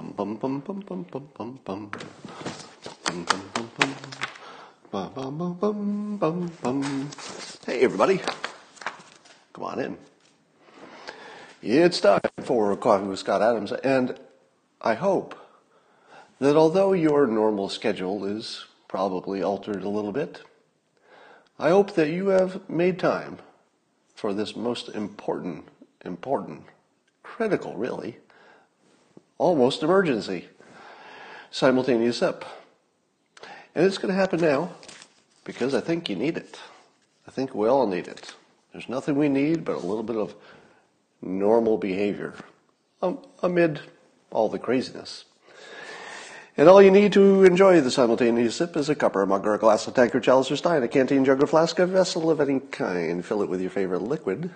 Bum bum bum bum bum bum bum bum. Bum bum bum bum. Bum bum bum bum bum bum. Hey everybody. Come on in. It's time for Coffee with Scott Adams, and I hope that although your normal schedule is probably altered a little bit, I hope that you have made time for this most important, important, critical, really, almost emergency simultaneous sip. And it's going to happen now because I think you need it. I think we all need it. There's nothing we need but a little bit of normal behavior um, amid all the craziness. And all you need to enjoy the simultaneous sip is a cup or a mug or a glass, a tankard, chalice or stein, a canteen, jug or flask, a vessel of any kind. Fill it with your favorite liquid.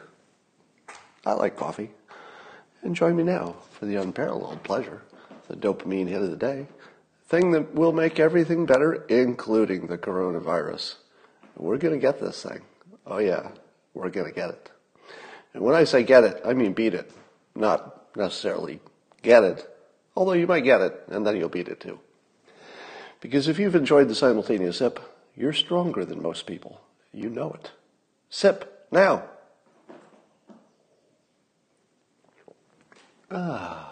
I like coffee. And join me now for the unparalleled pleasure, the dopamine hit of the day, thing that will make everything better, including the coronavirus. We're going to get this thing. Oh yeah, we're going to get it. And when I say get it, I mean beat it, not necessarily get it, although you might get it and then you'll beat it too. Because if you've enjoyed the simultaneous sip, you're stronger than most people. You know it. Sip now. Ah.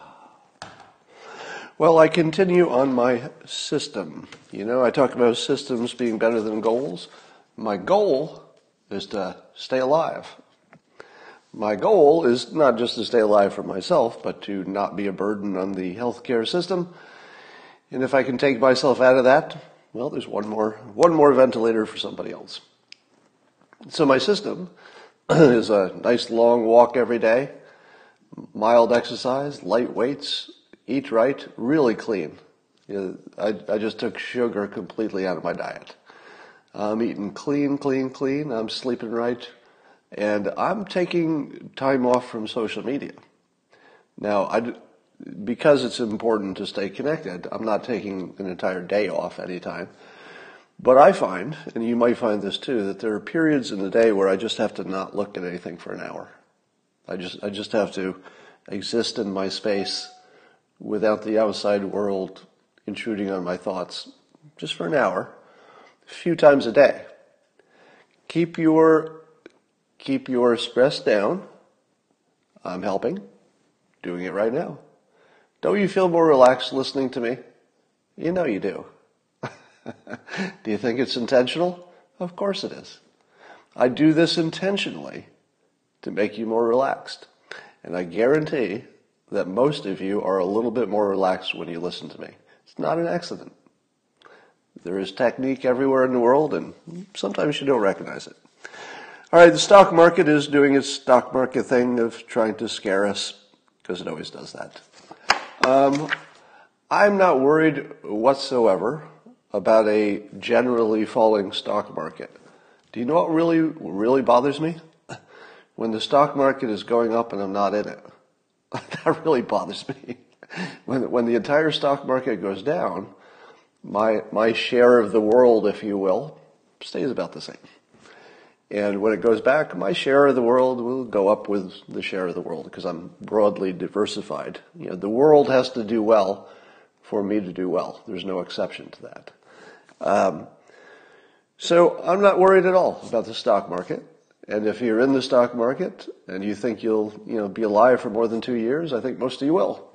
Well, I continue on my system. You know, I talk about systems being better than goals. My goal is to stay alive. My goal is not just to stay alive for myself, but to not be a burden on the healthcare system. And if I can take myself out of that, well, there's one more, one more ventilator for somebody else. So my system is a nice long walk every day, mild exercise, light weights, eat right, really clean. I, I just took sugar completely out of my diet. I'm eating clean, clean, clean. I'm sleeping right. And I'm taking time off from social media. Now, I, because it's important to stay connected, I'm not taking an entire day off anytime. But I find, and you might find this too, that there are periods in the day where I just have to not look at anything for an hour. I just, I just have to exist in my space without the outside world intruding on my thoughts just for an hour, a few times a day. Keep your, keep your stress down. I'm helping, doing it right now. Don't you feel more relaxed listening to me? You know you do. do you think it's intentional? Of course it is. I do this intentionally to make you more relaxed. And I guarantee that most of you are a little bit more relaxed when you listen to me. It's not an accident. There is technique everywhere in the world, and sometimes you don't recognize it. All right, the stock market is doing its stock market thing of trying to scare us, because it always does that. Um, I'm not worried whatsoever about a generally falling stock market. Do you know what really, really bothers me? When the stock market is going up and I'm not in it. that really bothers me. When, when the entire stock market goes down, my, my share of the world, if you will, stays about the same. And when it goes back, my share of the world will go up with the share of the world because I'm broadly diversified. You know, the world has to do well for me to do well. There's no exception to that. Um, so I'm not worried at all about the stock market. And if you're in the stock market and you think you'll, you know, be alive for more than two years, I think most of you will.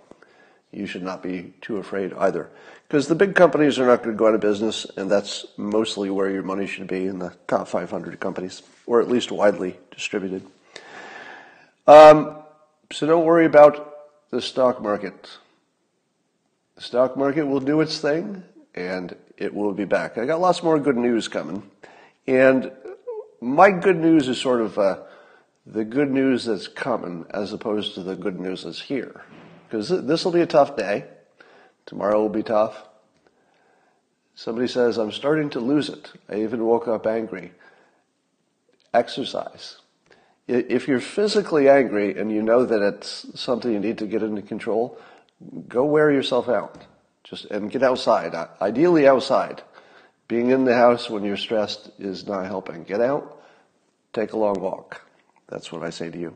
You should not be too afraid either. Because the big companies are not going to go out of business, and that's mostly where your money should be in the top 500 companies, or at least widely distributed. Um, so don't worry about the stock market. The stock market will do its thing, and it will be back. I got lots more good news coming. And my good news is sort of uh, the good news that's coming as opposed to the good news that's here. Because this will be a tough day. Tomorrow will be tough. Somebody says, I'm starting to lose it. I even woke up angry. Exercise. If you're physically angry and you know that it's something you need to get into control, go wear yourself out. Just, and get outside. Ideally outside. Being in the house when you're stressed is not helping. Get out, take a long walk. That's what I say to you.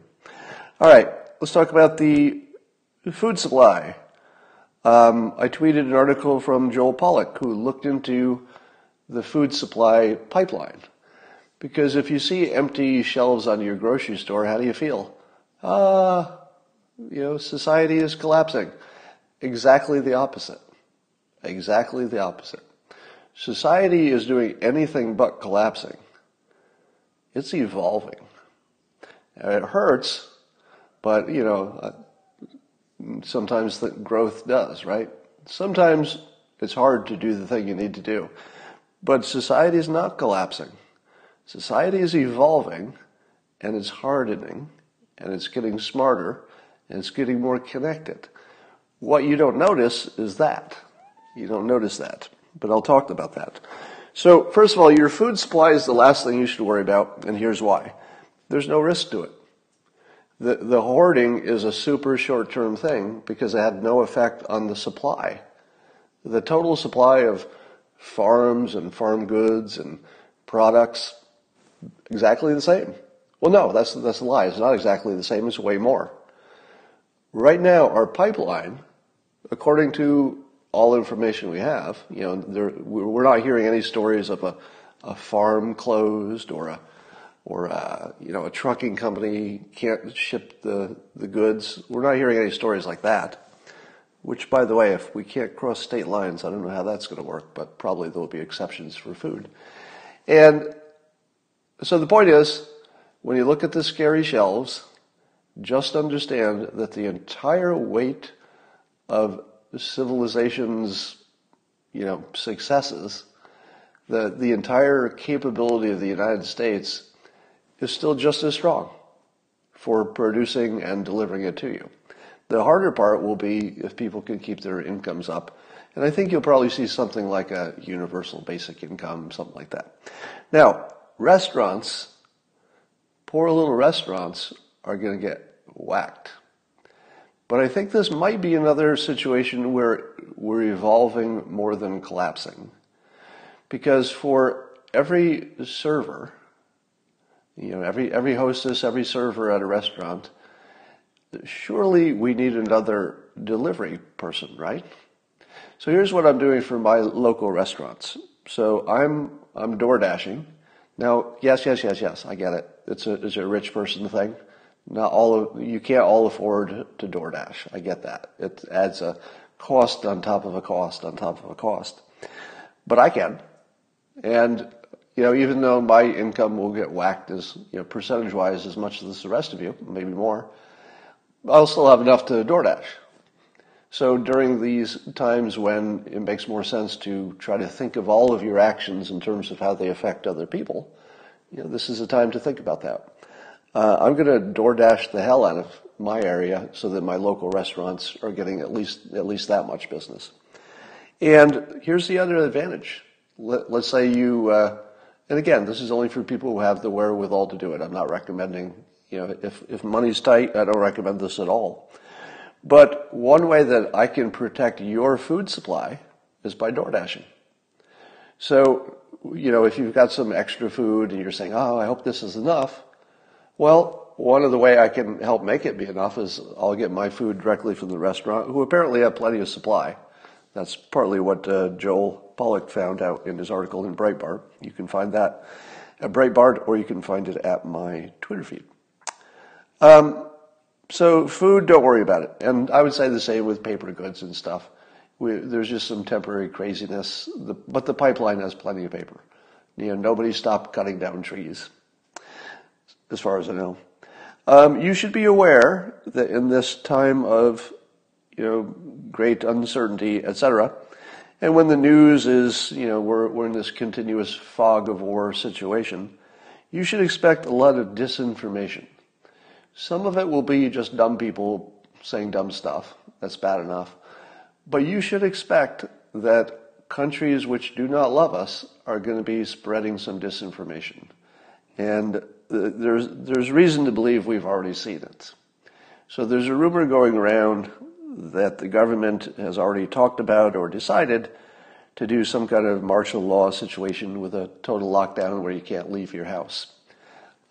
All right, let's talk about the food supply. Um, I tweeted an article from Joel Pollak who looked into the food supply pipeline. Because if you see empty shelves on your grocery store, how do you feel? Ah, uh, you know, society is collapsing. Exactly the opposite. Exactly the opposite. Society is doing anything but collapsing. It's evolving. It hurts, but you know, uh, sometimes the growth does, right? Sometimes it's hard to do the thing you need to do. But society is not collapsing. Society is evolving and it's hardening and it's getting smarter and it's getting more connected. What you don't notice is that. You don't notice that. But I'll talk about that. So, first of all, your food supply is the last thing you should worry about, and here's why. There's no risk to it. The, the hoarding is a super short term thing because it had no effect on the supply. The total supply of farms and farm goods and products, exactly the same. Well, no, that's, that's a lie. It's not exactly the same. It's way more. Right now, our pipeline, according to all information we have, you know, there, we're not hearing any stories of a, a farm closed or a, or a, you know, a trucking company can't ship the, the goods. We're not hearing any stories like that. Which, by the way, if we can't cross state lines, I don't know how that's going to work, but probably there will be exceptions for food. And so the point is, when you look at the scary shelves, just understand that the entire weight of civilization's, you know, successes, the, the entire capability of the United States is still just as strong for producing and delivering it to you. The harder part will be if people can keep their incomes up. And I think you'll probably see something like a universal basic income, something like that. Now, restaurants, poor little restaurants, are going to get whacked. But I think this might be another situation where we're evolving more than collapsing. Because for every server, you know, every, every hostess, every server at a restaurant, surely we need another delivery person, right? So here's what I'm doing for my local restaurants. So I'm I'm door dashing. Now, yes, yes, yes, yes, I get it. It's a it's a rich person thing. Not all of you can't all afford to DoorDash. I get that. It adds a cost on top of a cost on top of a cost. But I can. And you know, even though my income will get whacked as you know, percentage wise as much as the rest of you, maybe more, I'll still have enough to DoorDash. So during these times when it makes more sense to try to think of all of your actions in terms of how they affect other people, you know, this is a time to think about that. Uh, I'm going to DoorDash the hell out of my area so that my local restaurants are getting at least at least that much business. And here's the other advantage. Let, us say you, uh, and again, this is only for people who have the wherewithal to do it. I'm not recommending you know, if, if money's tight, I don't recommend this at all. But one way that I can protect your food supply is by DoorDashing. So, you know, if you've got some extra food and you're saying, oh, I hope this is enough. Well, one of the way I can help make it be enough is I'll get my food directly from the restaurant, who apparently have plenty of supply. That's partly what uh, Joel Pollak found out in his article in Breitbart. You can find that at Breitbart or you can find it at my Twitter feed. Um, so food, don't worry about it. And I would say the same with paper goods and stuff. We, there's just some temporary craziness, the, but the pipeline has plenty of paper. You know, nobody stopped cutting down trees, as far as I know. Um, you should be aware that in this time of, you know, great uncertainty, etc., and when the news is, you know, we're, we're in this continuous fog of war situation, you should expect a lot of disinformation. Some of it will be just dumb people saying dumb stuff. That's bad enough. But you should expect that countries which do not love us are going to be spreading some disinformation. And there's, there's reason to believe we've already seen it. So there's a rumor going around that the government has already talked about or decided to do some kind of martial law situation with a total lockdown where you can't leave your house.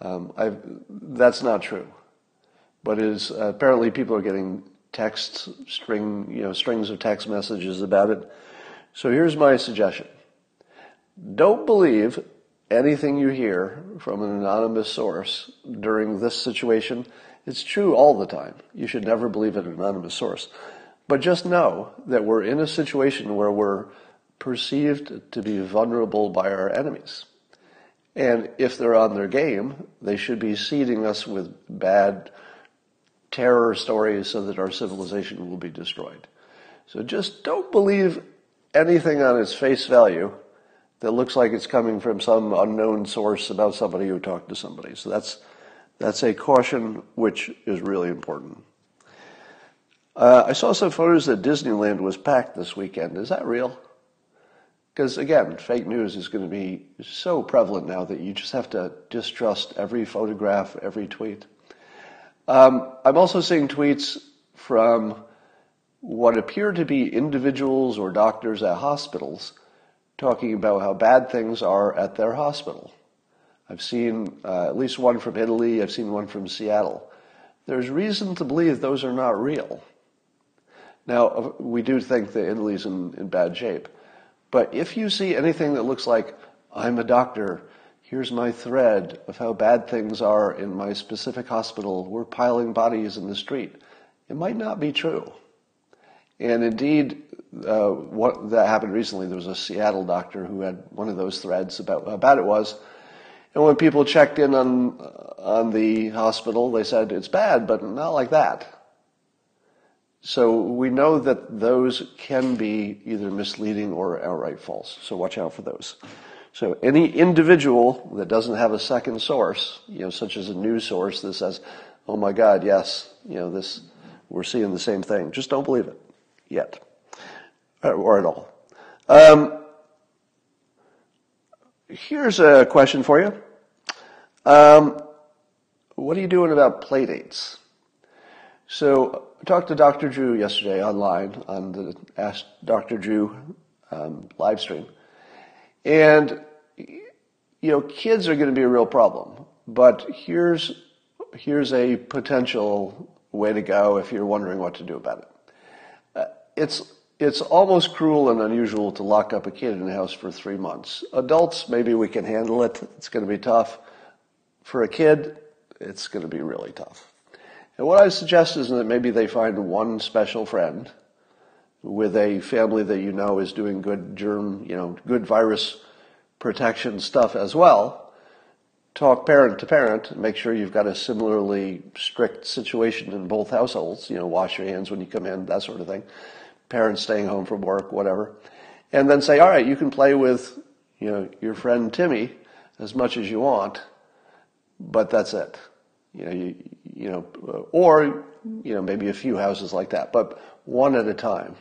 Um, that's not true but is uh, apparently people are getting texts, string, you know, strings of text messages about it. So here's my suggestion. Don't believe anything you hear from an anonymous source during this situation. It's true all the time. You should never believe an anonymous source. But just know that we're in a situation where we're perceived to be vulnerable by our enemies. And if they're on their game, they should be seeding us with bad terror stories so that our civilization will be destroyed. So just don't believe anything on its face value that looks like it's coming from some unknown source about somebody who talked to somebody. So that's that's a caution which is really important. Uh, I saw some photos that Disneyland was packed this weekend. Is that real? Because again, fake news is going to be so prevalent now that you just have to distrust every photograph, every tweet. Um, I'm also seeing tweets from what appear to be individuals or doctors at hospitals talking about how bad things are at their hospital. I've seen uh, at least one from Italy, I've seen one from Seattle. There's reason to believe those are not real. Now, we do think that Italy's in, in bad shape. But if you see anything that looks like, I'm a doctor, here's my thread of how bad things are in my specific hospital, we're piling bodies in the street, it might not be true. And indeed, uh, what that happened recently, there was a Seattle doctor who had one of those threads about how bad it was. And when people checked in on, on the hospital, they said, it's bad, but not like that. So we know that those can be either misleading or outright false. So watch out for those. So any individual that doesn't have a second source, you know, such as a news source that says, "Oh my God, yes, you know, this, we're seeing the same thing," just don't believe it yet, or at all. Um, here's a question for you. Um, what are you doing about playdates? So I talked to Dr. Drew yesterday online on the Ask Dr. Drew um, live stream. And, you know, kids are going to be a real problem. But here's, here's a potential way to go if you're wondering what to do about it. Uh, it's, it's almost cruel and unusual to lock up a kid in a house for three months. Adults, maybe we can handle it. It's going to be tough. For a kid, it's going to be really tough. And what I suggest is that maybe they find one special friend with a family that you know is doing good germ, you know, good virus protection stuff as well. Talk parent to parent, make sure you've got a similarly strict situation in both households, you know, wash your hands when you come in, that sort of thing. Parents staying home from work, whatever. And then say, all right, you can play with, you know, your friend Timmy as much as you want, but that's it. You know, you, you know, uh, or, you know, maybe a few houses like that, but one at a time.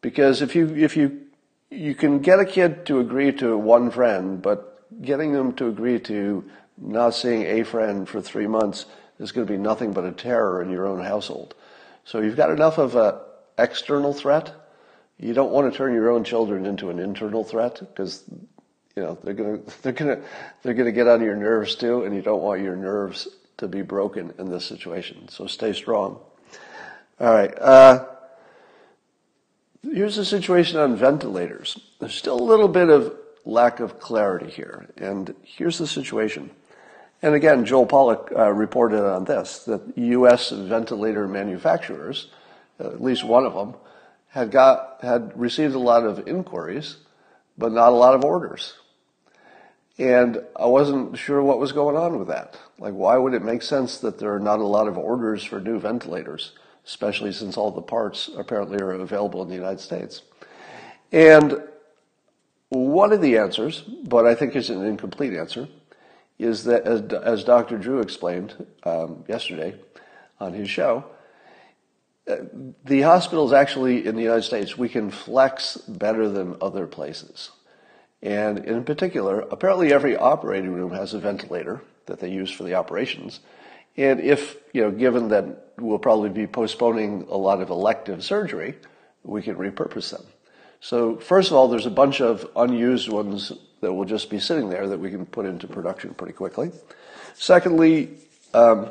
Because if you, if you, you can get a kid to agree to one friend, but getting them to agree to not seeing a friend for three months is going to be nothing but a terror in your own household. So you've got enough of an external threat. You don't want to turn your own children into an internal threat because you know they're gonna they're gonna they're gonna get on your nerves too, and you don't want your nerves to be broken in this situation. So stay strong. All right. Uh, here's the situation on ventilators. There's still a little bit of lack of clarity here, and here's the situation. And again, Joel Pollak uh, reported on this that U.S. ventilator manufacturers, at least one of them, had got had received a lot of inquiries, but not a lot of orders. And I wasn't sure what was going on with that. Like, why would it make sense that there are not a lot of orders for new ventilators, especially since all the parts apparently are available in the United States? And one of the answers, but I think it's an incomplete answer, is that, as, as Dr. Drew explained um, yesterday on his show, the hospitals actually in the United States, we can flex better than other places. And in particular, apparently every operating room has a ventilator that they use for the operations. And if, you know, given that we'll probably be postponing a lot of elective surgery, we can repurpose them. So first of all, there's a bunch of unused ones that will just be sitting there that we can put into production pretty quickly. Secondly, um,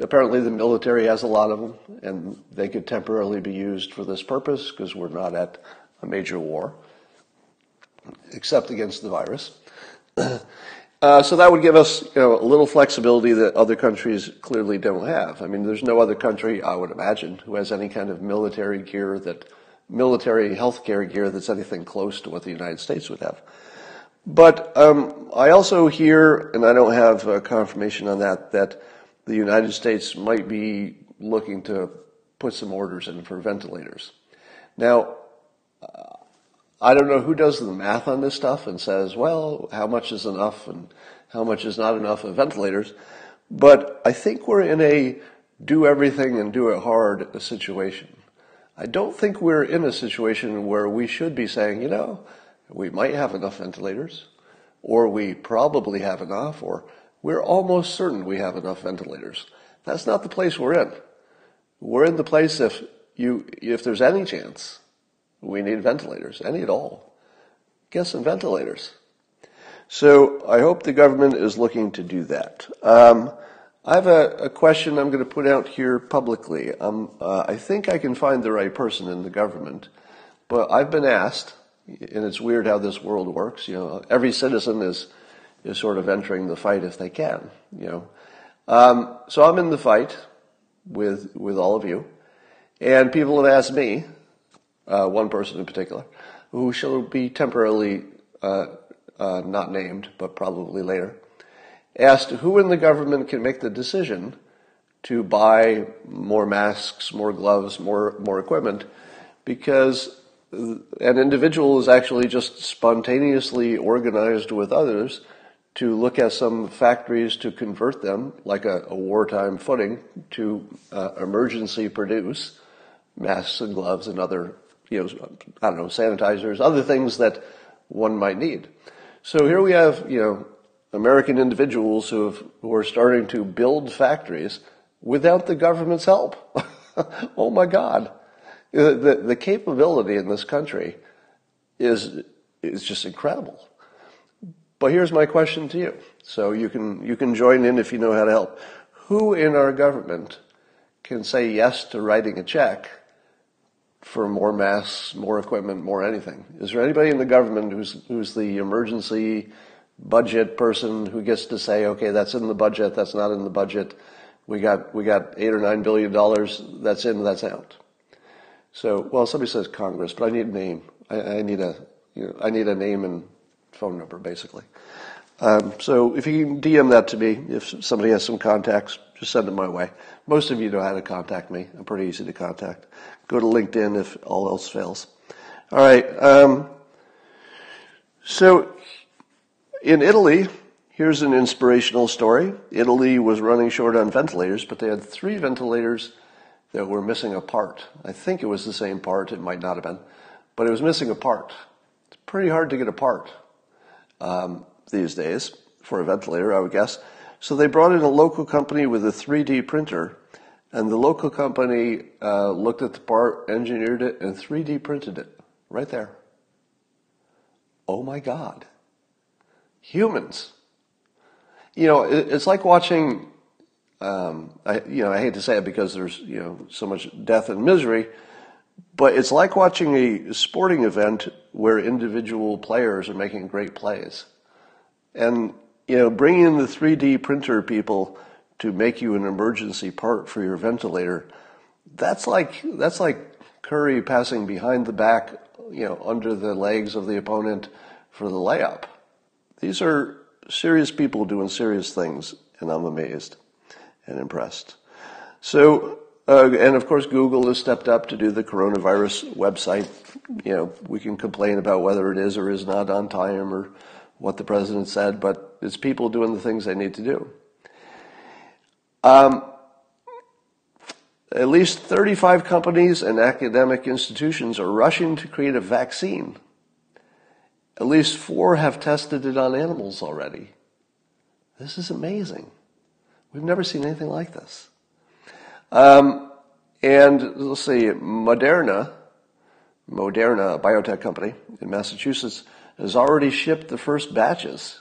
apparently the military has a lot of them, and they could temporarily be used for this purpose because we're not at a major war, except against the virus. Uh, so that would give us, you know, a little flexibility that other countries clearly don't have. I mean, there's no other country, I would imagine, who has any kind of military gear that, military healthcare gear that's anything close to what the United States would have. But um, I also hear, and I don't have uh, confirmation on that, that the United States might be looking to put some orders in for ventilators. Now, I don't know who does the math on this stuff and says, well, how much is enough and how much is not enough of ventilators. But I think we're in a do everything and do it hard situation. I don't think we're in a situation where we should be saying, you know, we might have enough ventilators, or we probably have enough, or we're almost certain we have enough ventilators. That's not the place we're in. We're in the place if you, if there's any chance we need ventilators, any at all. Get some ventilators. So I hope the government is looking to do that. Um, I have a, a, question I'm going to put out here publicly. Um, uh, I think I can find the right person in the government, but I've been asked, and it's weird how this world works. You know, every citizen is is sort of entering the fight if they can. You know, um, so I'm in the fight with with all of you, and people have asked me uh, one person in particular, who shall be temporarily uh, uh, not named, but probably later, asked who in the government can make the decision to buy more masks, more gloves, more more equipment, because an individual is actually just spontaneously organized with others to look at some factories to convert them, like a, a wartime footing, to uh, emergency produce masks and gloves and other you know, I don't know, sanitizers, other things that one might need. So here we have, you know, American individuals who, have, who are starting to build factories without the government's help. oh my God. The, the, the capability in this country is, is just incredible. But here's my question to you. So you can, you can join in if you know how to help. Who in our government can say yes to writing a check for more masks, more equipment, more anything. Is there anybody in the government who's who's the emergency budget person who gets to say, okay, that's in the budget, that's not in the budget. We got we got eight or nine billion dollars. That's in, that's out. So, well, somebody says Congress, but I need a name. I, I need a you know, I need a name and phone number, basically. Um, so if you can DM that to me, if somebody has some contacts, just send them my way. Most of you know how to contact me. I'm pretty easy to contact. Go to LinkedIn if all else fails. All right. Um, so in Italy, here's an inspirational story. Italy was running short on ventilators, but they had three ventilators that were missing a part. I think it was the same part. It might not have been, but it was missing a part. It's pretty hard to get a part. Um, these days for a ventilator, I would guess. So they brought in a local company with a 3D printer, and the local company uh, looked at the part, engineered it, and 3D printed it right there. Oh my God. Humans. You know, it's like watching, um, I, you know, I hate to say it because there's, you know, so much death and misery, but it's like watching a sporting event where individual players are making great plays. And, you know, bringing in the 3D printer people to make you an emergency part for your ventilator, that's like, that's like Curry passing behind the back, you know, under the legs of the opponent for the layup. These are serious people doing serious things, and I'm amazed and impressed. So, uh, and of course, Google has stepped up to do the coronavirus website. You know, we can complain about whether it is or is not on time or what the president said, but it's people doing the things they need to do. Um, at least 35 companies and academic institutions are rushing to create a vaccine. At least four have tested it on animals already. This is amazing. We've never seen anything like this. Um, and let's see, Moderna, Moderna, a biotech company in Massachusetts, has already shipped the first batches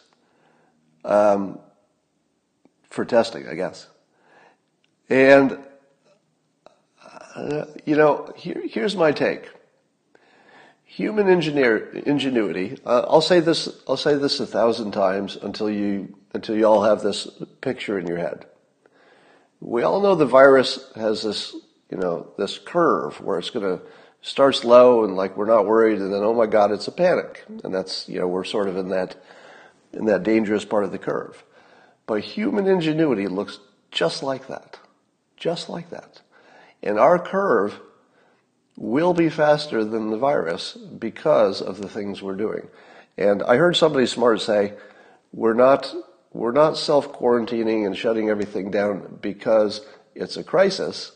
um, for testing, I guess. And, uh, you know, here, here's my take. Human engineer, ingenuity, uh, I'll say this, I'll say this a thousand times until you, until you all have this picture in your head. We all know the virus has this, you know, this curve where it's going to starts low and like we're not worried and then oh my god it's a panic. And that's you know we're sort of in that in that dangerous part of the curve. But human ingenuity looks just like that just like that. And our curve will be faster than the virus because of the things we're doing. And i heard somebody smart say we're not we're not self quarantining and shutting everything down because it's a crisis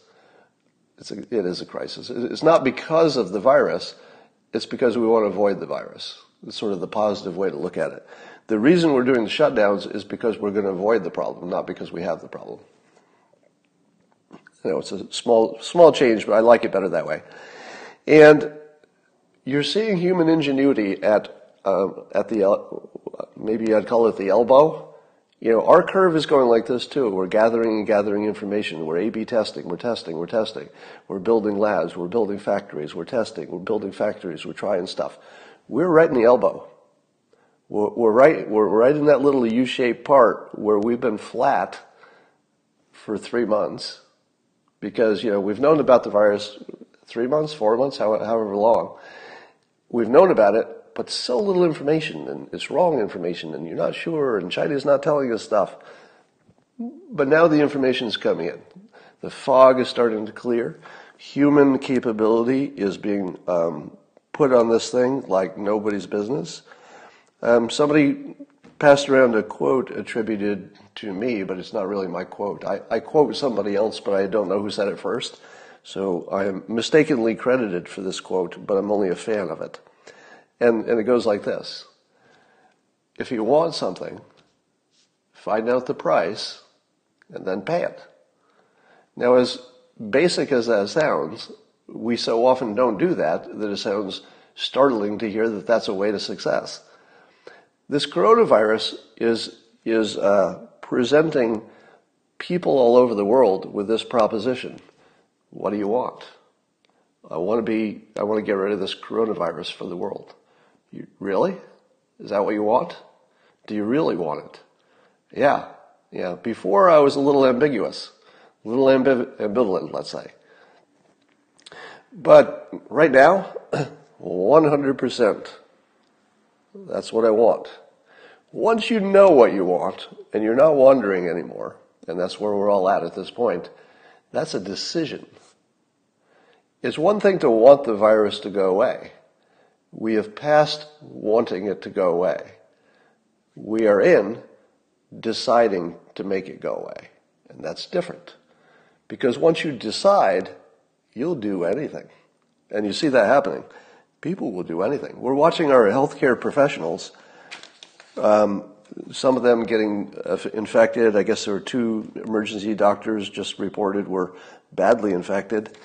it's a, it is a crisis. It's not because of the virus. It's because we want to avoid the virus. It's sort of the positive way to look at it. The reason we're doing the shutdowns is because we're going to avoid the problem, not because we have the problem. You know, it's a small, small change, but I like it better that way. And you're seeing human ingenuity at, um, at the, maybe I'd call it the elbow you know, our curve is going like this too. We're gathering and gathering information. We're A-B testing. We're testing. We're testing. We're building labs. We're building factories. We're testing. We're building factories. We're trying stuff. We're right in the elbow. We're, we're right, we're right in that little U-shaped part where we've been flat for three months because, you know, we've known about the virus three months, four months, however long. We've known about it but so little information and it's wrong information and you're not sure and China's not telling us stuff. But now the information is coming in. The fog is starting to clear. Human capability is being um, put on this thing like nobody's business. Um, somebody passed around a quote attributed to me, but it's not really my quote. I, I quote somebody else, but I don't know who said it first. So I am mistakenly credited for this quote, but I'm only a fan of it. And, and it goes like this. If you want something, find out the price and then pay it. Now, as basic as that sounds, we so often don't do that that it sounds startling to hear that that's a way to success. This coronavirus is, is uh, presenting people all over the world with this proposition. What do you want? I want to be, I want to get rid of this coronavirus for the world. You, really? Is that what you want? Do you really want it? Yeah. Yeah. Before I was a little ambiguous, a little ambiv- ambivalent, let's say. But right now, 100%. That's what I want. Once you know what you want and you're not wondering anymore, and that's where we're all at at this point, that's a decision. It's one thing to want the virus to go away. We have passed wanting it to go away. We are in deciding to make it go away. And that's different. Because once you decide, you'll do anything. And you see that happening. People will do anything. We're watching our healthcare professionals, um, some of them getting uh, infected. I guess there were two emergency doctors just reported were badly infected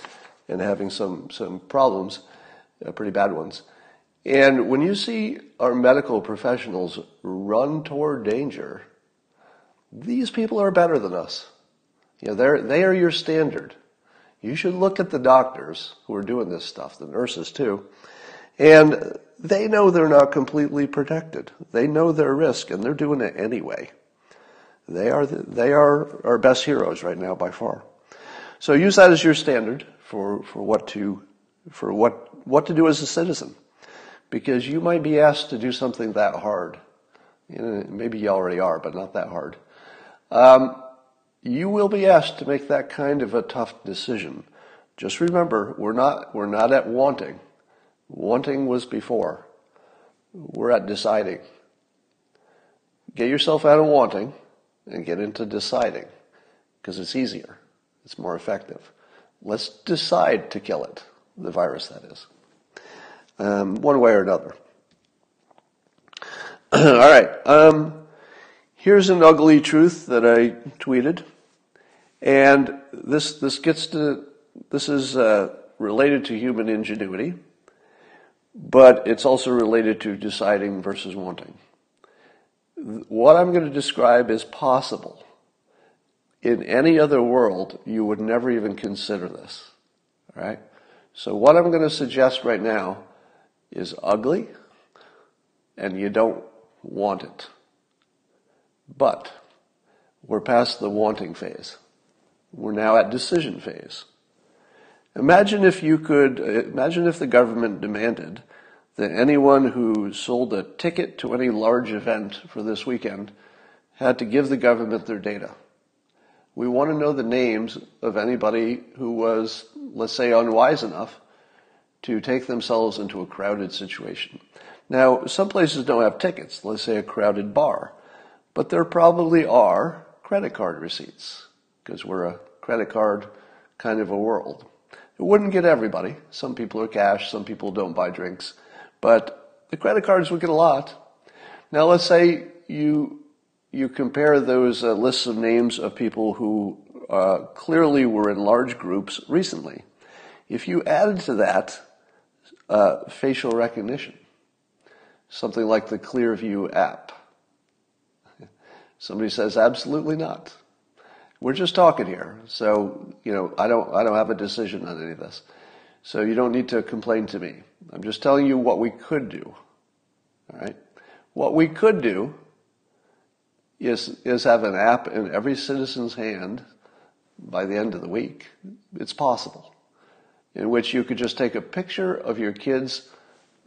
and having some, some problems, uh, pretty bad ones. And when you see our medical professionals run toward danger, these people are better than us. You know, they're, they are your standard. You should look at the doctors who are doing this stuff, the nurses too, and they know they're not completely protected. They know their risk and they're doing it anyway. They are, the, they are our best heroes right now by far. So use that as your standard for, for what to, for what, what to do as a citizen because you might be asked to do something that hard. You know, maybe you already are, but not that hard. Um, you will be asked to make that kind of a tough decision. Just remember, we're not, we're not at wanting. Wanting was before. We're at deciding. Get yourself out of wanting and get into deciding because it's easier. It's more effective. Let's decide to kill it, the virus that is um, one way or another. All right. Um, here's an ugly truth that I tweeted, and this this gets to this is uh, related to human ingenuity, but it's also related to deciding versus wanting. What I'm going to describe is possible. in any other world, you would never even consider this. All right? So what I'm going to suggest right now is ugly and you don't want it. But we're past the wanting phase. We're now at decision phase. Imagine if you could, imagine if the government demanded that anyone who sold a ticket to any large event for this weekend had to give the government their data. We want to know the names of anybody who was, let's say, unwise enough to take themselves into a crowded situation. Now, some places don't have tickets, let's say a crowded bar, but there probably are credit card receipts because we're a credit card kind of a world. It wouldn't get everybody. Some people are cash, some people don't buy drinks, but the credit cards would get a lot. Now, let's say you you compare those uh, lists of names of people who uh, clearly were in large groups recently. If you added to that uh, facial recognition, something like the Clearview app, somebody says absolutely not. We're just talking here, so you know I don't I don't have a decision on any of this, so you don't need to complain to me. I'm just telling you what we could do. All right, what we could do is, is have an app in every citizen's hand by the end of the week. It's possible. In which you could just take a picture of your kids,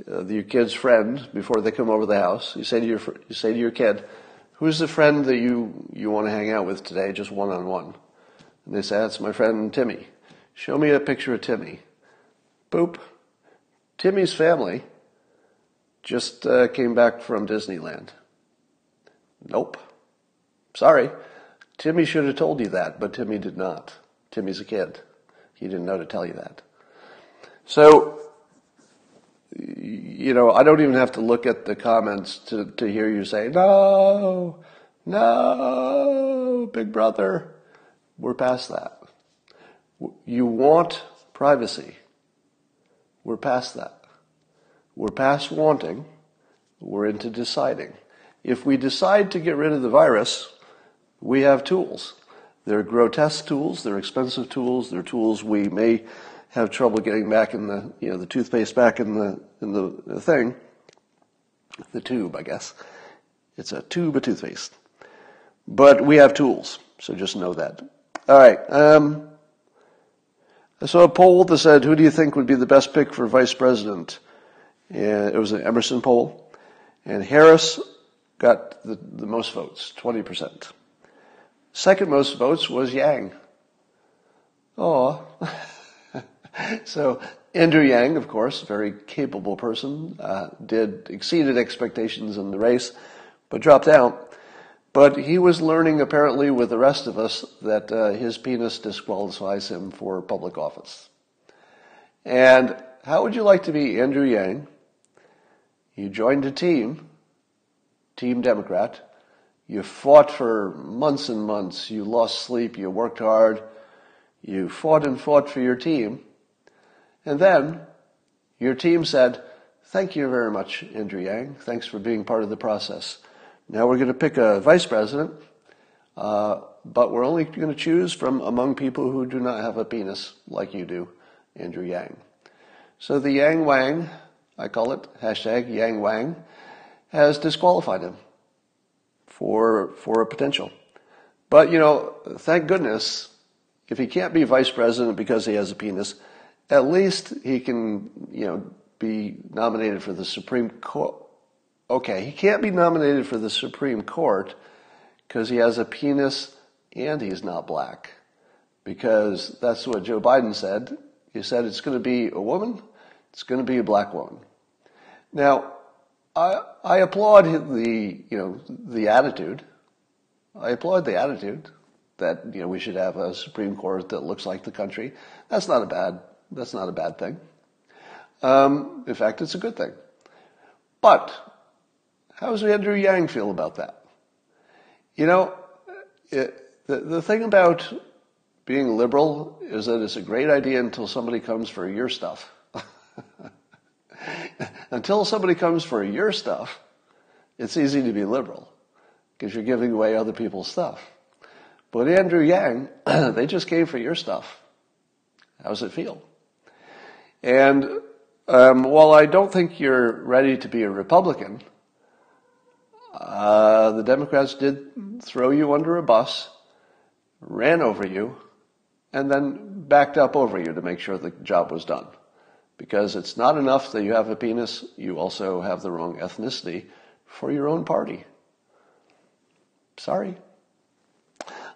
uh, your kid's friend before they come over the house. You say to your, you say to your kid, who's the friend that you, you want to hang out with today, just one on one? And they say, that's my friend Timmy. Show me a picture of Timmy. Boop. Timmy's family just uh, came back from Disneyland. Nope. Sorry. Timmy should have told you that, but Timmy did not. Timmy's a kid. He didn't know to tell you that. So, you know, I don't even have to look at the comments to, to hear you say, no, no, big brother. We're past that. You want privacy. We're past that. We're past wanting. We're into deciding. If we decide to get rid of the virus, we have tools. They're grotesque tools, they're expensive tools, they're tools we may have trouble getting back in the, you know, the toothpaste back in the, in the, the thing. The tube, I guess. It's a tube of toothpaste. But we have tools, so just know that. All right. Um, I saw a poll that said, "Who do you think would be the best pick for vice president?" And it was an Emerson poll, and Harris got the, the most votes, twenty percent. Second most votes was Yang. Oh. so Andrew Yang, of course, very capable person, uh, did exceeded expectations in the race, but dropped out. But he was learning, apparently, with the rest of us, that uh, his penis disqualifies him for public office. And how would you like to be Andrew Yang? You joined a team, Team Democrat, you fought for months and months. You lost sleep. You worked hard. You fought and fought for your team. And then your team said, Thank you very much, Andrew Yang. Thanks for being part of the process. Now we're going to pick a vice president, uh, but we're only going to choose from among people who do not have a penis like you do, Andrew Yang. So the Yang Wang, I call it, hashtag Yang Wang, has disqualified him for, for a potential. But, you know, thank goodness, if he can't be vice president because he has a penis, at least he can, you know, be nominated for the Supreme Court. Okay, he can't be nominated for the Supreme Court because he has a penis and he's not black. Because that's what Joe Biden said. He said it's going to be a woman, it's going to be a black woman. Now, I, I applaud the, you know, the attitude. I applaud the attitude that, you know, we should have a Supreme Court that looks like the country. That's not a bad, that's not a bad thing. Um, in fact, it's a good thing. But how does Andrew Yang feel about that? You know, it, the, the thing about being liberal is that it's a great idea until somebody comes for your stuff. Until somebody comes for your stuff, it's easy to be liberal because you're giving away other people's stuff. But Andrew Yang, they just came for your stuff. How does it feel? And um, while I don't think you're ready to be a Republican, uh, the Democrats did throw you under a bus, ran over you, and then backed up over you to make sure the job was done. Because it's not enough that you have a penis, you also have the wrong ethnicity for your own party. Sorry.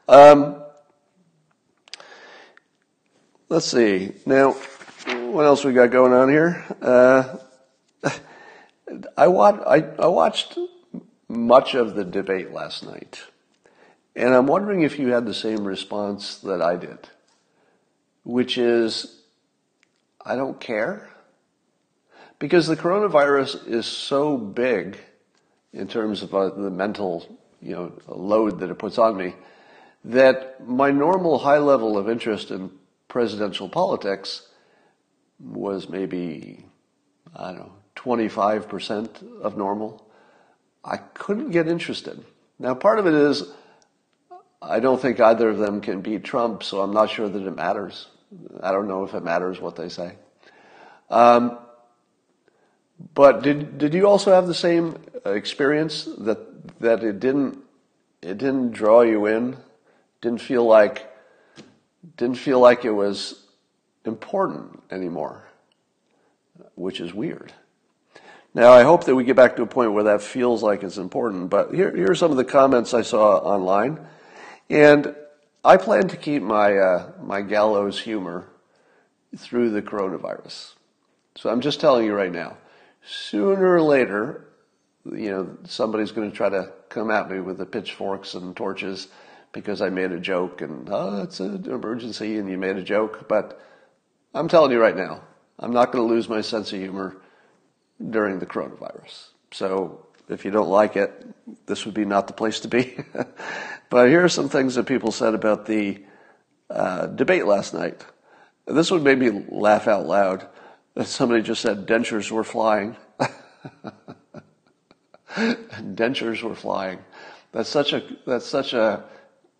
Um, let's see. Now, what else we got going on here? Uh, I, watched, I, I watched much of the debate last night, and I'm wondering if you had the same response that I did, which is, I don't care. Because the coronavirus is so big in terms of uh, the mental, you know, load that it puts on me, that my normal high level of interest in presidential politics was maybe, I don't know, 25% of normal. I couldn't get interested. Now, part of it is I don't think either of them can beat Trump, so I'm not sure that it matters. I don't know if it matters what they say. Um, but did did you also have the same experience that that it didn't it didn't draw you in, didn't feel like didn't feel like it was important anymore, which is weird. Now I hope that we get back to a point where that feels like it's important. But here, here are some of the comments I saw online, and I plan to keep my uh, my gallows humor through the coronavirus. So I'm just telling you right now sooner or later, you know, somebody's going to try to come at me with the pitchforks and torches because I made a joke and, oh, it's an emergency and you made a joke. But I'm telling you right now, I'm not going to lose my sense of humor during the coronavirus. So if you don't like it, this would be not the place to be. but here are some things that people said about the uh, debate last night. This one made me laugh out loud. That somebody just said dentures were flying. dentures were flying. That's such a that's such a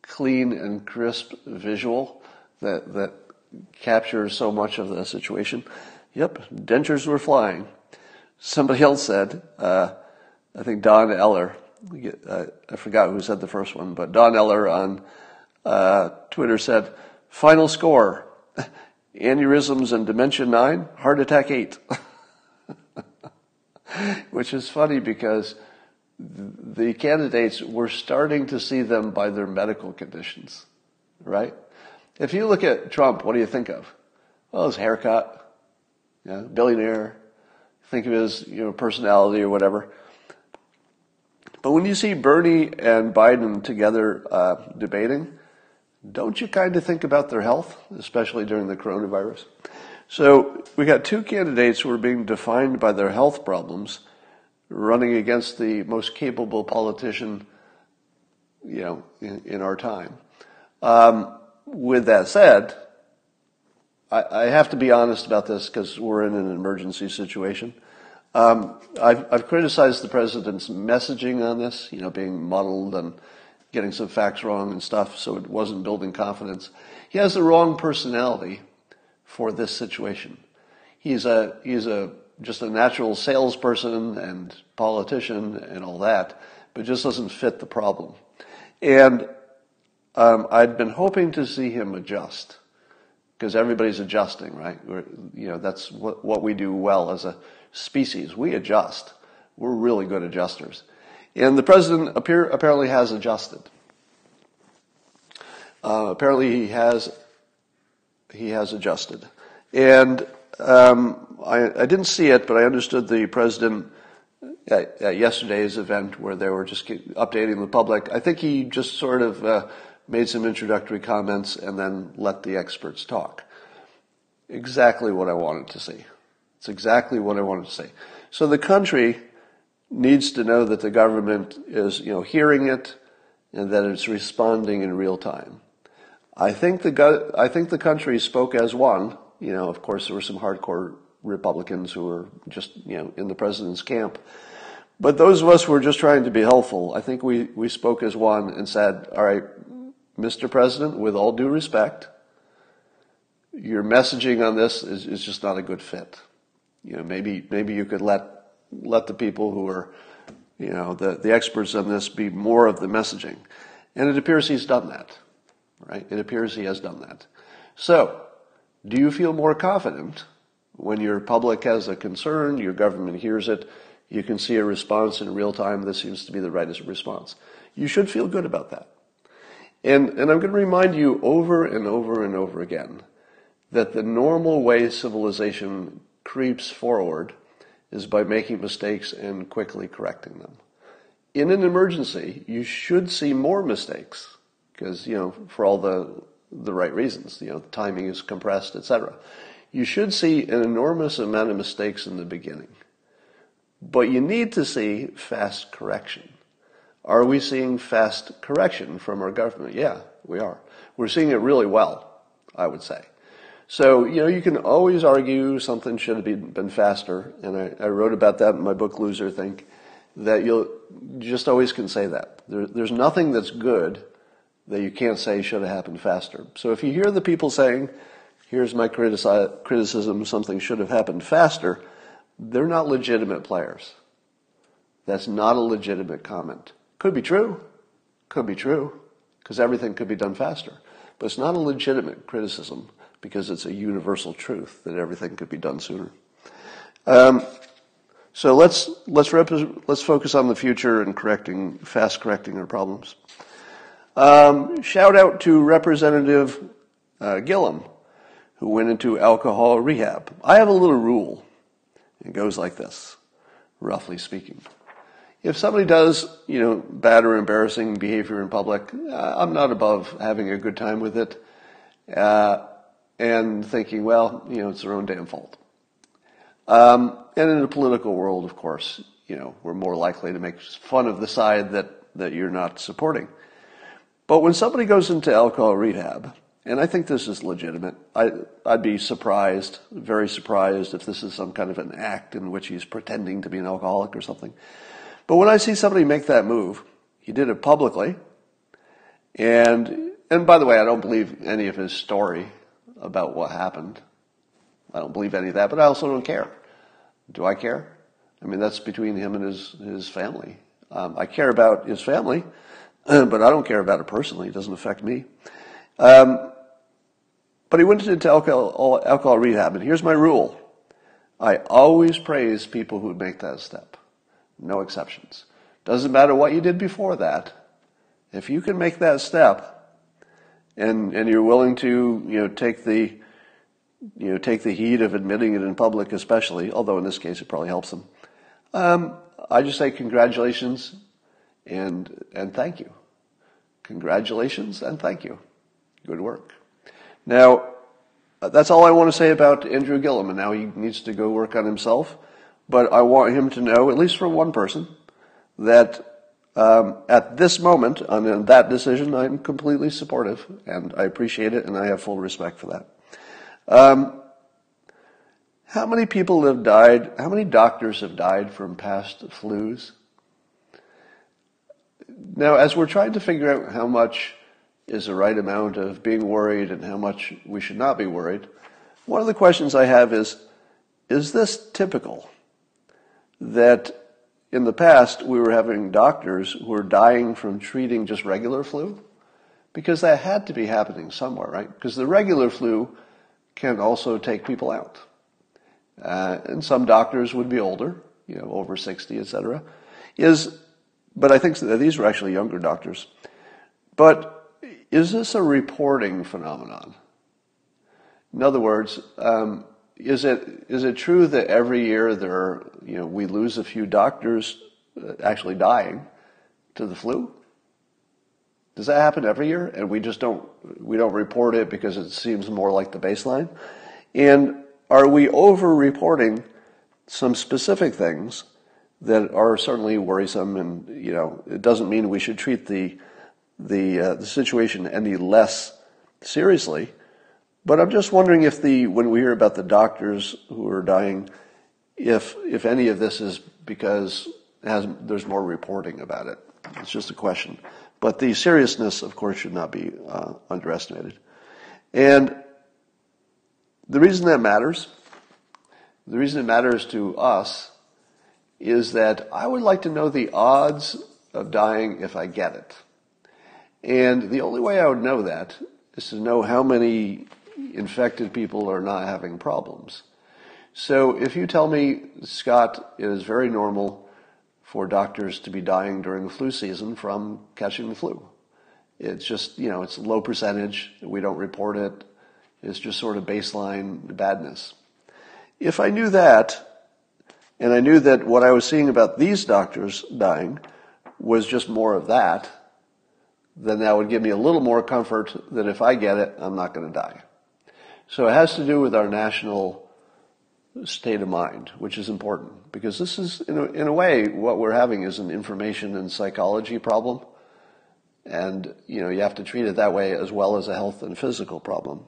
clean and crisp visual that that captures so much of the situation. Yep, dentures were flying. Somebody else said, uh, I think Don Eller. I forgot who said the first one, but Don Eller on uh, Twitter said, "Final score: aneurysms and dementia nine, heart attack eight. Which is funny because the candidates were starting to see them by their medical conditions, right? If you look at Trump, what do you think of? Well, his haircut, yeah, billionaire. Think of his you know personality or whatever. But when you see Bernie and Biden together uh, debating, don't you kind of think about their health, especially during the coronavirus? So we got two candidates who are being defined by their health problems, running against the most capable politician, you know, in, in our time. Um, with that said, I, I, have to be honest about this because we're in an emergency situation. Um, I've, I've criticized the president's messaging on this, you know, being muddled and getting some facts wrong and stuff, so it wasn't building confidence. He has the wrong personality for this situation. He's a he's a just a natural salesperson and politician and all that, but just doesn't fit the problem. And um, I'd been hoping to see him adjust because everybody's adjusting, right? We're, you know, that's what, what we do well as a species. We adjust. We're really good adjusters. And the president appear, apparently has adjusted. Uh, apparently he has he has adjusted. And um, I, I, didn't see it, but I understood the president at, at, yesterday's event where they were just updating the public. I think he just sort of uh, made some introductory comments and then let the experts talk. Exactly what I wanted to see. It's exactly what I wanted to see. So the country needs to know that the government is, you know, hearing it and that it's responding in real time. I think the I think the country spoke as one. You know, of course, there were some hardcore Republicans who were just you know in the president's camp, but those of us who were just trying to be helpful, I think we we spoke as one and said, all right, Mr. President, with all due respect, your messaging on this is, is just not a good fit. You know, maybe maybe you could let let the people who are, you know, the, the experts on this be more of the messaging. And it appears he's done that. Right? It appears he has done that. So, do you feel more confident when your public has a concern, your government hears it, you can see a response in real time, this seems to be the right response. You should feel good about that. And, and I'm going to remind you over and over and over again that the normal way civilization creeps forward is by making mistakes and quickly correcting them. In an emergency, you should see more mistakes because, you know, for all the, the right reasons, you know, timing is compressed, etc. You should see an enormous amount of mistakes in the beginning. But you need to see fast correction. Are we seeing fast correction from our government? Yeah, we are. We're seeing it really well, I would say. So, you know, you can always argue something should have been, faster, and I, I, wrote about that in my book, Loserthink, that you'll just always can say that. There, there's nothing that's good that you can't say should have happened faster. So if you hear the people saying, here's my criticism, something should have happened faster, they're not legitimate players. That's not a legitimate comment. Could be true, could be true, because everything could be done faster. But it's not a legitimate criticism because it's a universal truth that everything could be done sooner. Um, so let's let's rep- let's focus on the future and correcting fast correcting our problems. Um, shout out to Representative uh, Gillum, who went into alcohol rehab. I have a little rule. It goes like this, roughly speaking. If somebody does, you know, bad or embarrassing behavior in public, uh, I'm not above having a good time with it. Uh, and thinking, well, you know, it's their own damn fault. Um, and in the political world, of course, you know, we're more likely to make fun of the side that, that you're not supporting. But when somebody goes into alcohol rehab, and I think this is legitimate, I, I'd be surprised, very surprised if this is some kind of an act in which he's pretending to be an alcoholic or something. But when I see somebody make that move, he did it publicly, and and by the way, I don't believe any of his story about what happened. I don't believe any of that, but I also don't care. Do I care? I mean, that's between him and his, his family. Um, I care about his family, but I don't care about it personally. It doesn't affect me. Um, but he went into alcohol, alcohol rehab, and here's my rule. I always praise people who make that step. No exceptions. Doesn't matter what you did before that. If you can make that step, and and you're willing to you know take the you know take the heat of admitting it in public, especially. Although in this case it probably helps them. Um, I just say congratulations and and thank you. Congratulations and thank you. Good work. Now, that's all I want to say about Andrew Gillum, and now he needs to go work on himself. But I want him to know, at least for one person, that um, at this moment, on that decision, I'm completely supportive, and I appreciate it, and I have full respect for that. Um, how many people have died? How many doctors have died from past flus? Now, as we're trying to figure out how much is the right amount of being worried and how much we should not be worried, one of the questions I have is, is this typical? That in the past, we were having doctors who were dying from treating just regular flu because that had to be happening somewhere, right? Because the regular flu can also take people out. Uh, and some doctors would be older, you know, over 60, et cetera. Is, but I think that these were actually younger doctors. But is this a reporting phenomenon? In other words, um, is it is it true that every year there are, you know we lose a few doctors uh, actually dying to the flu? Does that happen every year and we just don't we don't report it because it seems more like the baseline? And are we over reporting some specific things that are certainly worrisome and you know it doesn't mean we should treat the the uh, the situation any less seriously but I'm just wondering if the when we hear about the doctors who are dying, if if any of this is because has, there's more reporting about it. It's just a question. But the seriousness, of course, should not be uh, underestimated. And the reason that matters, the reason it matters to us, is that I would like to know the odds of dying if I get it. And the only way I would know that is to know how many infected people are not having problems. So if you tell me, Scott, it is very normal for doctors to be dying during the flu season from catching the flu. It's just, you know, it's low percentage. We don't report it. It's just sort of baseline badness. If I knew that, and I knew that what I was seeing about these doctors dying was just more of that, then that would give me a little more comfort that if I get it, I'm not going to die. So it has to do with our national state of mind, which is important because this is, in a, in a way, what we're having is an information and psychology problem. And, you know, you have to treat it that way as well as a health and physical problem.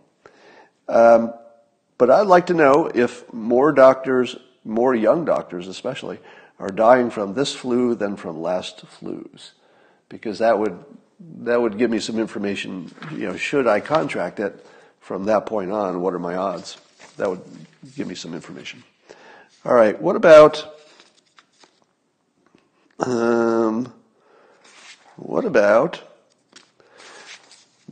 Um, but I'd like to know if more doctors, more young doctors especially, are dying from this flu than from last flus. Because that would, that would give me some information, you know, should I contract it from that point on, what are my odds? That would give me some information. All right, what about um, what about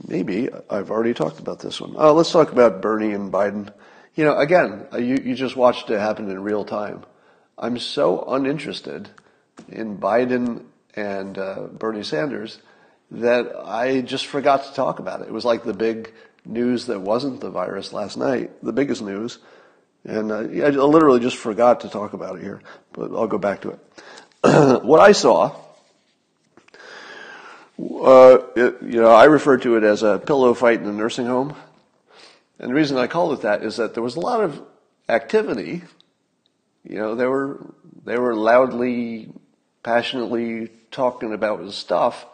maybe I've already talked about this one. Oh, let's talk about Bernie and Biden. You know, again, uh, you, you just watched it happen in real time. I'm so uninterested in Biden and uh, Bernie Sanders that I just forgot to talk about it. It was like the big news that wasn't the virus last night, the biggest news. And uh, I literally just forgot to talk about it here, but I'll go back to it. what I saw, uh, it, you know, I refer to it as a pillow fight in a nursing home. And the reason I called it that is that there was a lot of activity. You know, they were, they were loudly, passionately talking about stuff,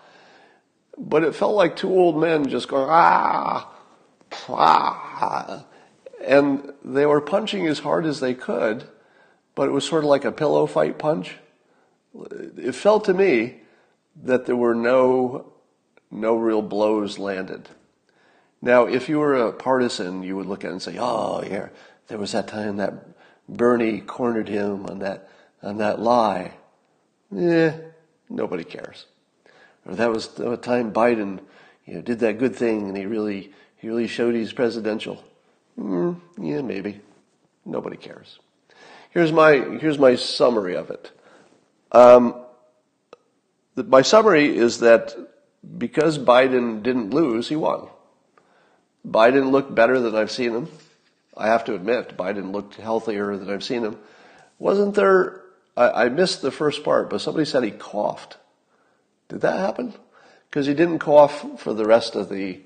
but it felt like two old men just going, ah, and they were punching as hard as they could, but it was sort of like a pillow fight punch. It felt to me that there were no, no real blows landed. Now, if you were a partisan, you would look at it and say, oh, yeah, there was that time that Bernie cornered him on that, on that lie. Eh, nobody cares. Or that was the time Biden, you know, did that good thing and he really, he really showed he's presidential. Mm, yeah, maybe. Nobody cares. Here's my, here's my summary of it. Um, the, my summary is that because Biden didn't lose, he won. Biden looked better than I've seen him. I have to admit, Biden looked healthier than I've seen him. Wasn't there, I, I missed the first part, but somebody said he coughed. Did that happen? Because he didn't cough for the rest of the,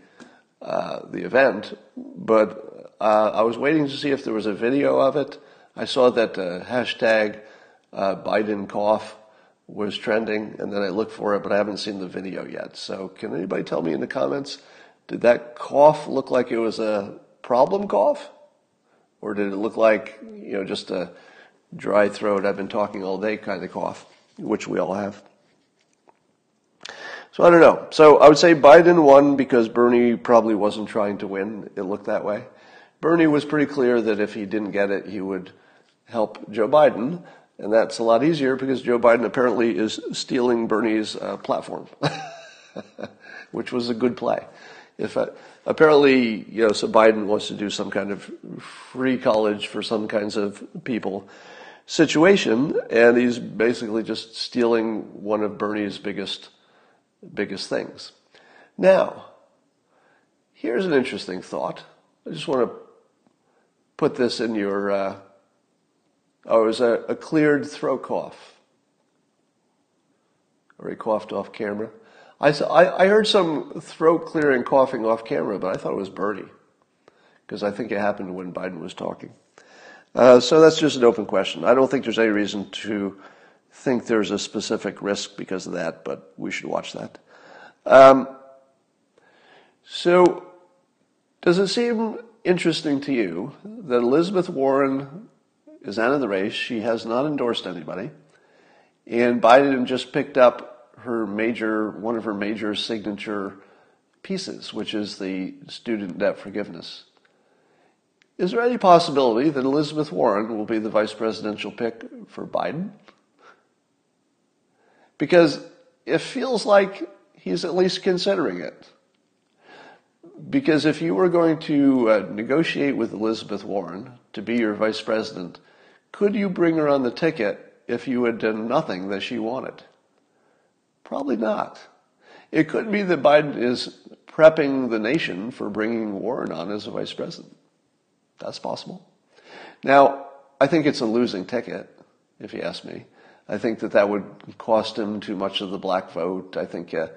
uh, the event, but uh, I was waiting to see if there was a video of it. I saw that uh, hashtag uh, Biden cough was trending, and then I looked for it, but I haven't seen the video yet. So, can anybody tell me in the comments? Did that cough look like it was a problem cough, or did it look like you know just a dry throat? I've been talking all day kind of cough, which we all have. So I don't know. So I would say Biden won because Bernie probably wasn't trying to win. It looked that way. Bernie was pretty clear that if he didn't get it, he would help Joe Biden. And that's a lot easier because Joe Biden apparently is stealing Bernie's uh, platform, which was a good play. If uh, apparently, you know, so Biden wants to do some kind of free college for some kinds of people situation, and he's basically just stealing one of Bernie's biggest biggest things. Now, here's an interesting thought. I just want to put this in your, uh, oh, it was a, a cleared throat cough. Or he coughed off camera. I, I, I heard some throat clearing coughing off camera, but I thought it was Bernie. Because I think it happened when Biden was talking. Uh, so that's just an open question. I don't think there's any reason to think there's a specific risk because of that, but we should watch that. Um, so, does it seem interesting to you that Elizabeth Warren is out of the race. She has not endorsed anybody. And Biden just picked up her major, one of her major signature pieces, which is the student debt forgiveness. Is there any possibility that Elizabeth Warren will be the vice presidential pick for Biden? Because it feels like he's at least considering it. Because if you were going to uh, negotiate with Elizabeth Warren to be your vice president, could you bring her on the ticket if you had done nothing that she wanted? Probably not. It could be that Biden is prepping the nation for bringing Warren on as a vice president. That's possible. Now, I think it's a losing ticket, if you ask me. I think that that would cost him too much of the black vote. I think, uh,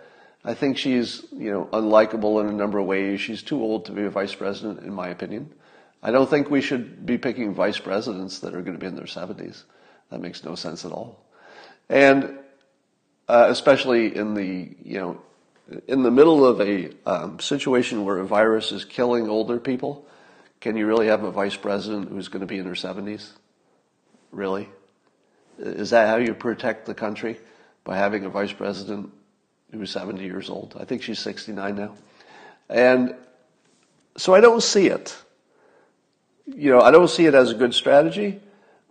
I think she's, you know, unlikable in a number of ways. She's too old to be a vice president, in my opinion. I don't think we should be picking vice presidents that are going to be in their 70s. That makes no sense at all. And uh, especially in the, you know, in the middle of a um, situation where a virus is killing older people, can you really have a vice president who's going to be in her 70s? Really? Is that how you protect the country? By having a vice president who's 70 years old? I think she's 69 now. And so I don't see it. You know, I don't see it as a good strategy.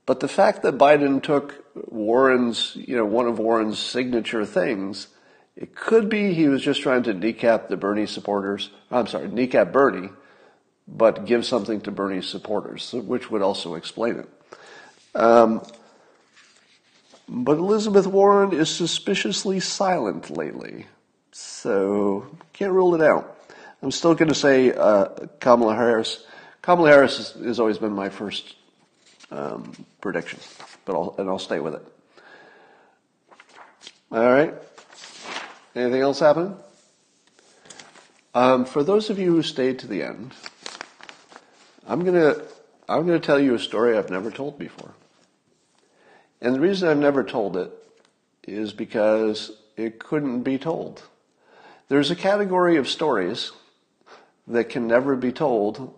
But the fact that Biden took Warren's, you know, one of Warren's signature things, it could be he was just trying to kneecap the Bernie supporters. I'm sorry, kneecap Bernie, but give something to Bernie's supporters, which would also explain it. Um, but Elizabeth Warren is suspiciously silent lately, so can't rule it out. I'm still going to say uh, Kamala Harris. Kamala Harris has always been my first um, prediction, but I'll, and I'll stay with it. All right. Anything else happen? Um, for those of you who stayed to the end, I'm gonna I'm gonna tell you a story I've never told before. And the reason I've never told it is because it couldn't be told. There's a category of stories that can never be told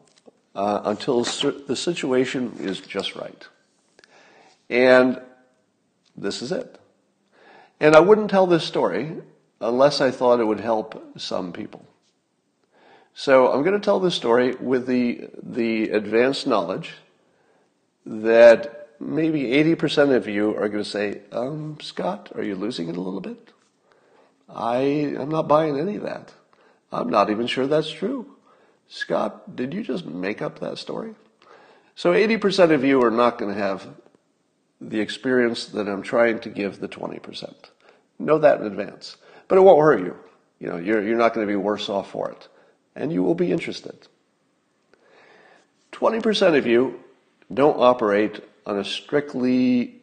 uh, until the situation is just right. And this is it. And I wouldn't tell this story unless I thought it would help some people. So I'm going to tell this story with the, the advanced knowledge that maybe 80% of you are going to say, um, Scott, are you losing it a little bit? I am not buying any of that. I'm not even sure that's true. Scott, did you just make up that story? So 80% of you are not going to have the experience that I'm trying to give the 20%. Know that in advance. But it won't hurt you. You know, you're, you're not going to be worse off for it. And you will be interested. 20% of you don't operate on a strictly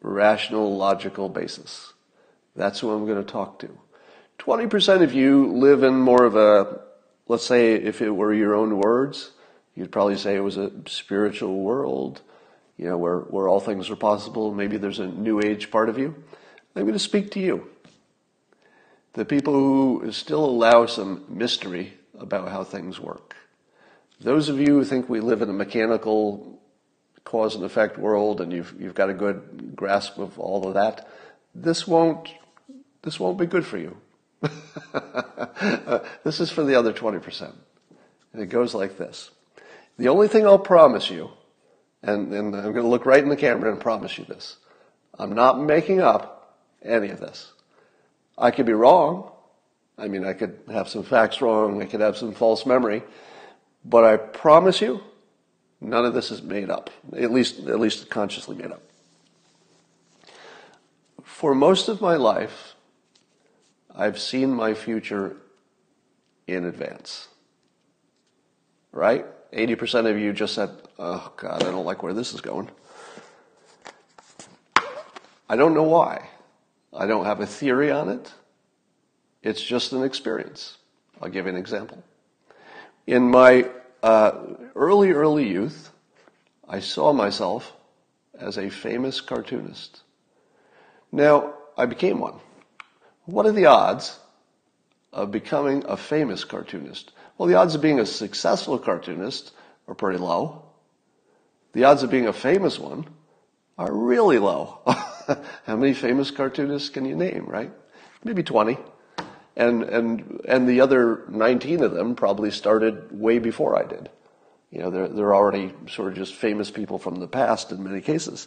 rational, logical basis. That's who I'm going to talk to. 20% of you live in more of a let's say if it were your own words, you'd probably say it was a spiritual world, you know, where, where all things are possible. Maybe there's a new age part of you. I'm going to speak to you. The people who still allow some mystery about how things work. Those of you who think we live in a mechanical cause and effect world and you've, you've got a good grasp of all of that, this won't, this won't be good for you. this is for the other 20%. And it goes like this. The only thing I'll promise you, and, and I'm going to look right in the camera and promise you this, I'm not making up any of this. I could be wrong. I mean, I could have some facts wrong. I could have some false memory. But I promise you, none of this is made up. At least, at least consciously made up. For most of my life, I've seen my future in advance. Right? 80% of you just said, oh God, I don't like where this is going. I don't know why. I don't have a theory on it. It's just an experience. I'll give you an example. In my uh, early, early youth, I saw myself as a famous cartoonist. Now, I became one. What are the odds of becoming a famous cartoonist? Well, the odds of being a successful cartoonist are pretty low. The odds of being a famous one are really low. How many famous cartoonists can you name, right? maybe 20. And, and, and the other 19 of them probably started way before I did. You know, they're, they're already sort of just famous people from the past in many cases.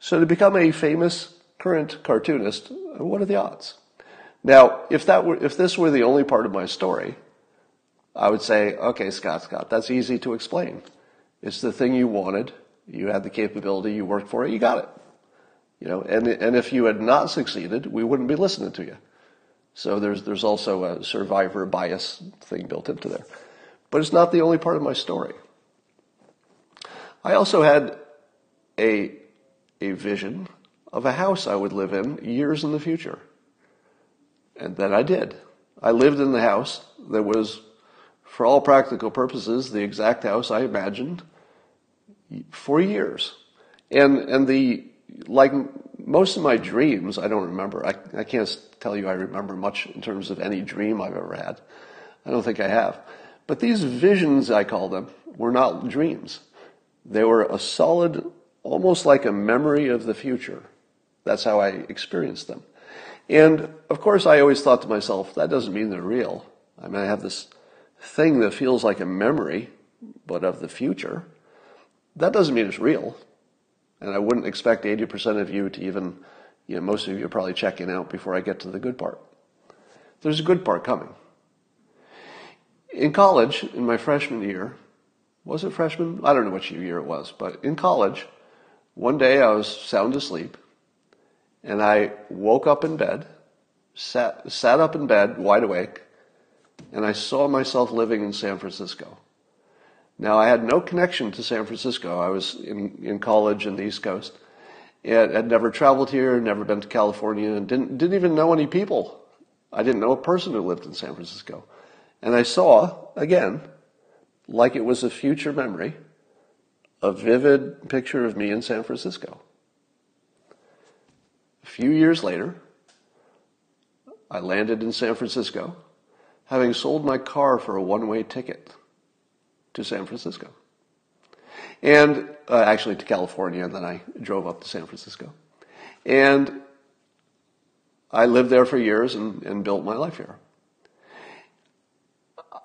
So to become a famous current cartoonist, what are the odds? Now, if that were, if this were the only part of my story, I would say, okay, Scott, Scott, that's easy to explain. It's the thing you wanted. You had the capability. You worked for it. You got it. You know, and, and if you had not succeeded, we wouldn't be listening to you. So there's, there's also a survivor bias thing built into there. But it's not the only part of my story. I also had a, a vision of a house I would live in years in the future. And then I did. I lived in the house that was, for all practical purposes, the exact house I imagined for years. And, and the, like most of my dreams, I don't remember. I, I can't tell you I remember much in terms of any dream I've ever had. I don't think I have. But these visions, I call them, were not dreams. They were a solid, almost like a memory of the future. That's how I experienced them. And of course, I always thought to myself, that doesn't mean they're real. I mean, I have this thing that feels like a memory, but of the future. That doesn't mean it's real. And I wouldn't expect 80% of you to even, you know, most of you are probably checking out before I get to the good part. There's a good part coming. In college, in my freshman year, was it freshman? I don't know which year it was, but in college, one day I was sound asleep and I woke up in bed, sat, sat up in bed, wide awake, and I saw myself living in San Francisco. Now, I had no connection to San Francisco. I was in, in college in the East Coast. And had never traveled here, never been to California, and didn't, didn't even know any people. I didn't know a person who lived in San Francisco. And I saw, again, like it was a future memory, a vivid picture of me in San Francisco. A few years later, I landed in San Francisco, having sold my car for a one way ticket to San Francisco. And uh, actually to California, and then I drove up to San Francisco. And I lived there for years and, and built my life here.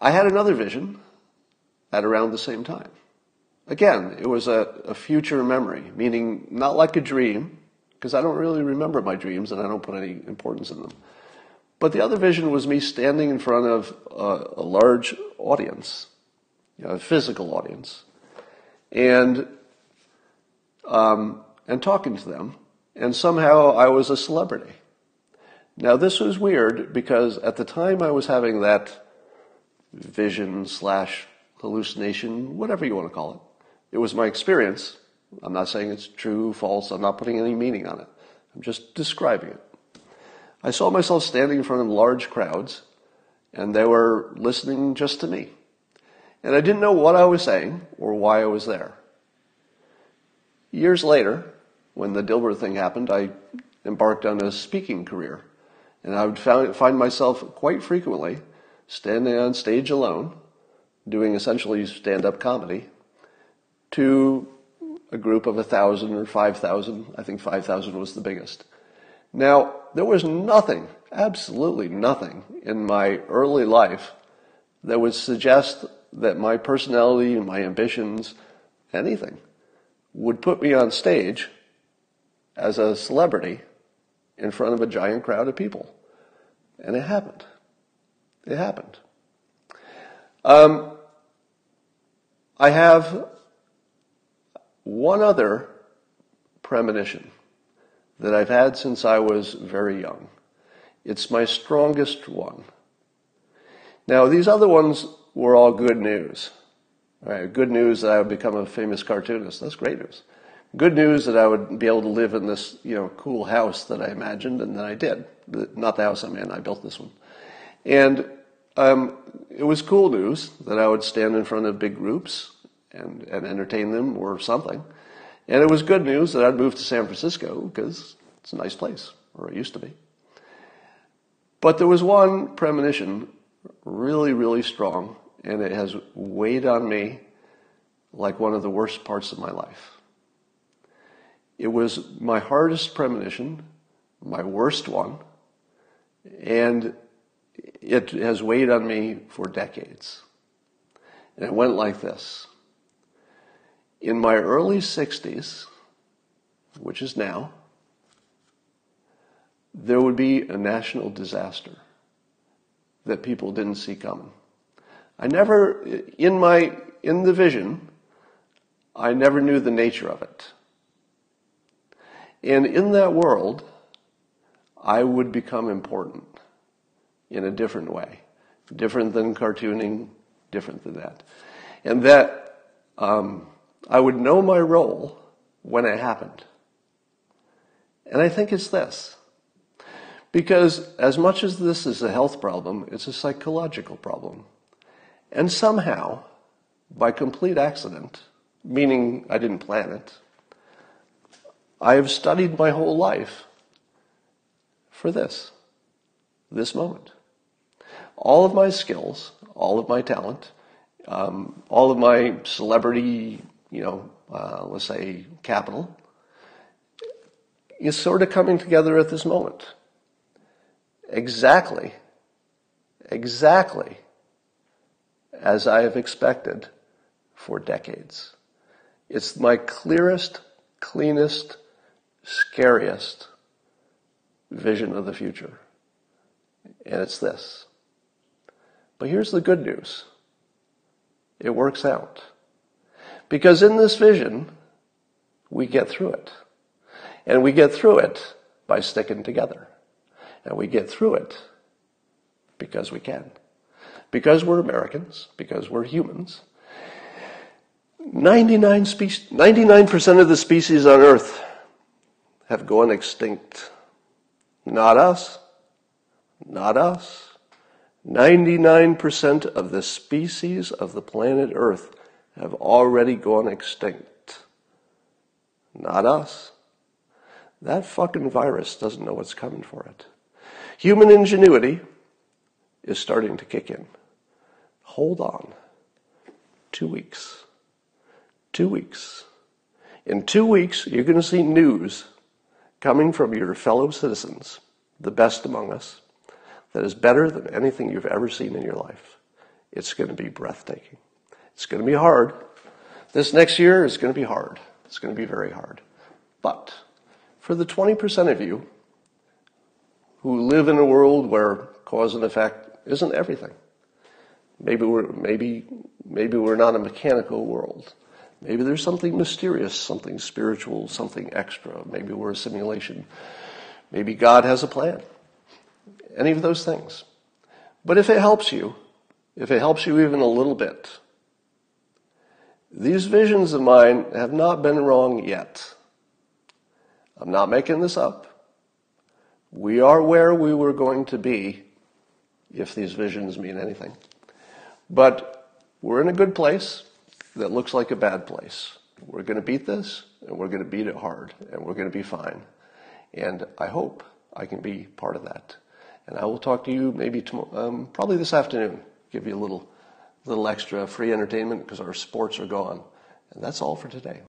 I had another vision at around the same time. Again, it was a, a future memory, meaning not like a dream, because I don't really remember my dreams and I don't put any importance in them. But the other vision was me standing in front of a, a large audience, you know, a physical audience, and um, and talking to them, and somehow I was a celebrity. Now this was weird because at the time I was having that vision slash hallucination, whatever you want to call it. It was my experience. I'm not saying it's true, false. I'm not putting any meaning on it. I'm just describing it. I saw myself standing in front of large crowds, and they were listening just to me. And I didn't know what I was saying or why I was there. Years later, when the Dilbert thing happened, I embarked on a speaking career. And I would find myself quite frequently standing on stage alone, doing essentially stand up comedy, to a group of a thousand or five thousand. I think five thousand was the biggest. Now, there was nothing, absolutely nothing in my early life that would suggest that my personality and my ambitions, anything, would put me on stage as a celebrity in front of a giant crowd of people. And it happened. It happened. Um, I have one other premonition that I've had since I was very young. It's my strongest one. Now, these other ones were all good news. Right, good news that I would become a famous cartoonist. That's great news. Good news that I would be able to live in this, you know, cool house that I imagined, and then I did. Not the house I'm in. I built this one. And um, it was cool news that I would stand in front of big groups and, and entertain them or something. And it was good news that I'd moved to San Francisco because it's a nice place, or it used to be. But there was one premonition really, really strong, and it has weighed on me like one of the worst parts of my life. It was my hardest premonition, my worst one, And it has weighed on me for decades. And it went like this. In my early 60s, which is now, there would be a national disaster that people didn't see coming. I never, in my, in the vision, I never knew the nature of it. And in that world, I would become important in a different way, different than cartooning, different than that. And that um, I would know my role when it happened. And I think it's this. Because as much as this is a health problem, it's a psychological problem. And somehow, by complete accident, meaning I didn't plan it, I have studied my whole life for this, this moment. All of my skills, all of my talent, um, all of my celebrity, you know, uh, let's say capital, is sort of coming together at this moment. Exactly, exactly as I have expected for decades. It's my clearest, cleanest, scariest vision of the future. And it's this. But here's the good news. It works out. Because in this vision, we get through it. And we get through it by sticking together. And we get through it because we can. Because we're Americans, because we're humans. 99 species, 99% of the species on Earth have gone extinct. Not us. Not us. 99% of the species of the planet Earth have already gone extinct. Not us. That fucking virus doesn't know what's coming for it. Human ingenuity is starting to kick in. Hold on. Two weeks. Two weeks. In two weeks, you're going to see news coming from your fellow citizens, the best among us, that is better than anything you've ever seen in your life. It's going to be breathtaking. It's going to be hard. This next year is going to be hard. It's going to be very hard. But for the 20% of you who live in a world where cause and effect isn't everything, maybe we're, maybe, maybe we're not a mechanical world. Maybe there's something mysterious, something spiritual, something extra. Maybe we're a simulation. Maybe God has a plan. Any of those things. But if it helps you, if it helps you even a little bit, these visions of mine have not been wrong yet. I'm not making this up. We are where we were going to be if these visions mean anything. But we're in a good place that looks like a bad place. We're going to beat this, and we're going to beat it hard, and we're going to be fine. And I hope I can be part of that. And I will talk to you maybe tomorrow, um, probably this afternoon. Give you a little, little extra free entertainment because our sports are gone. And that's all for today.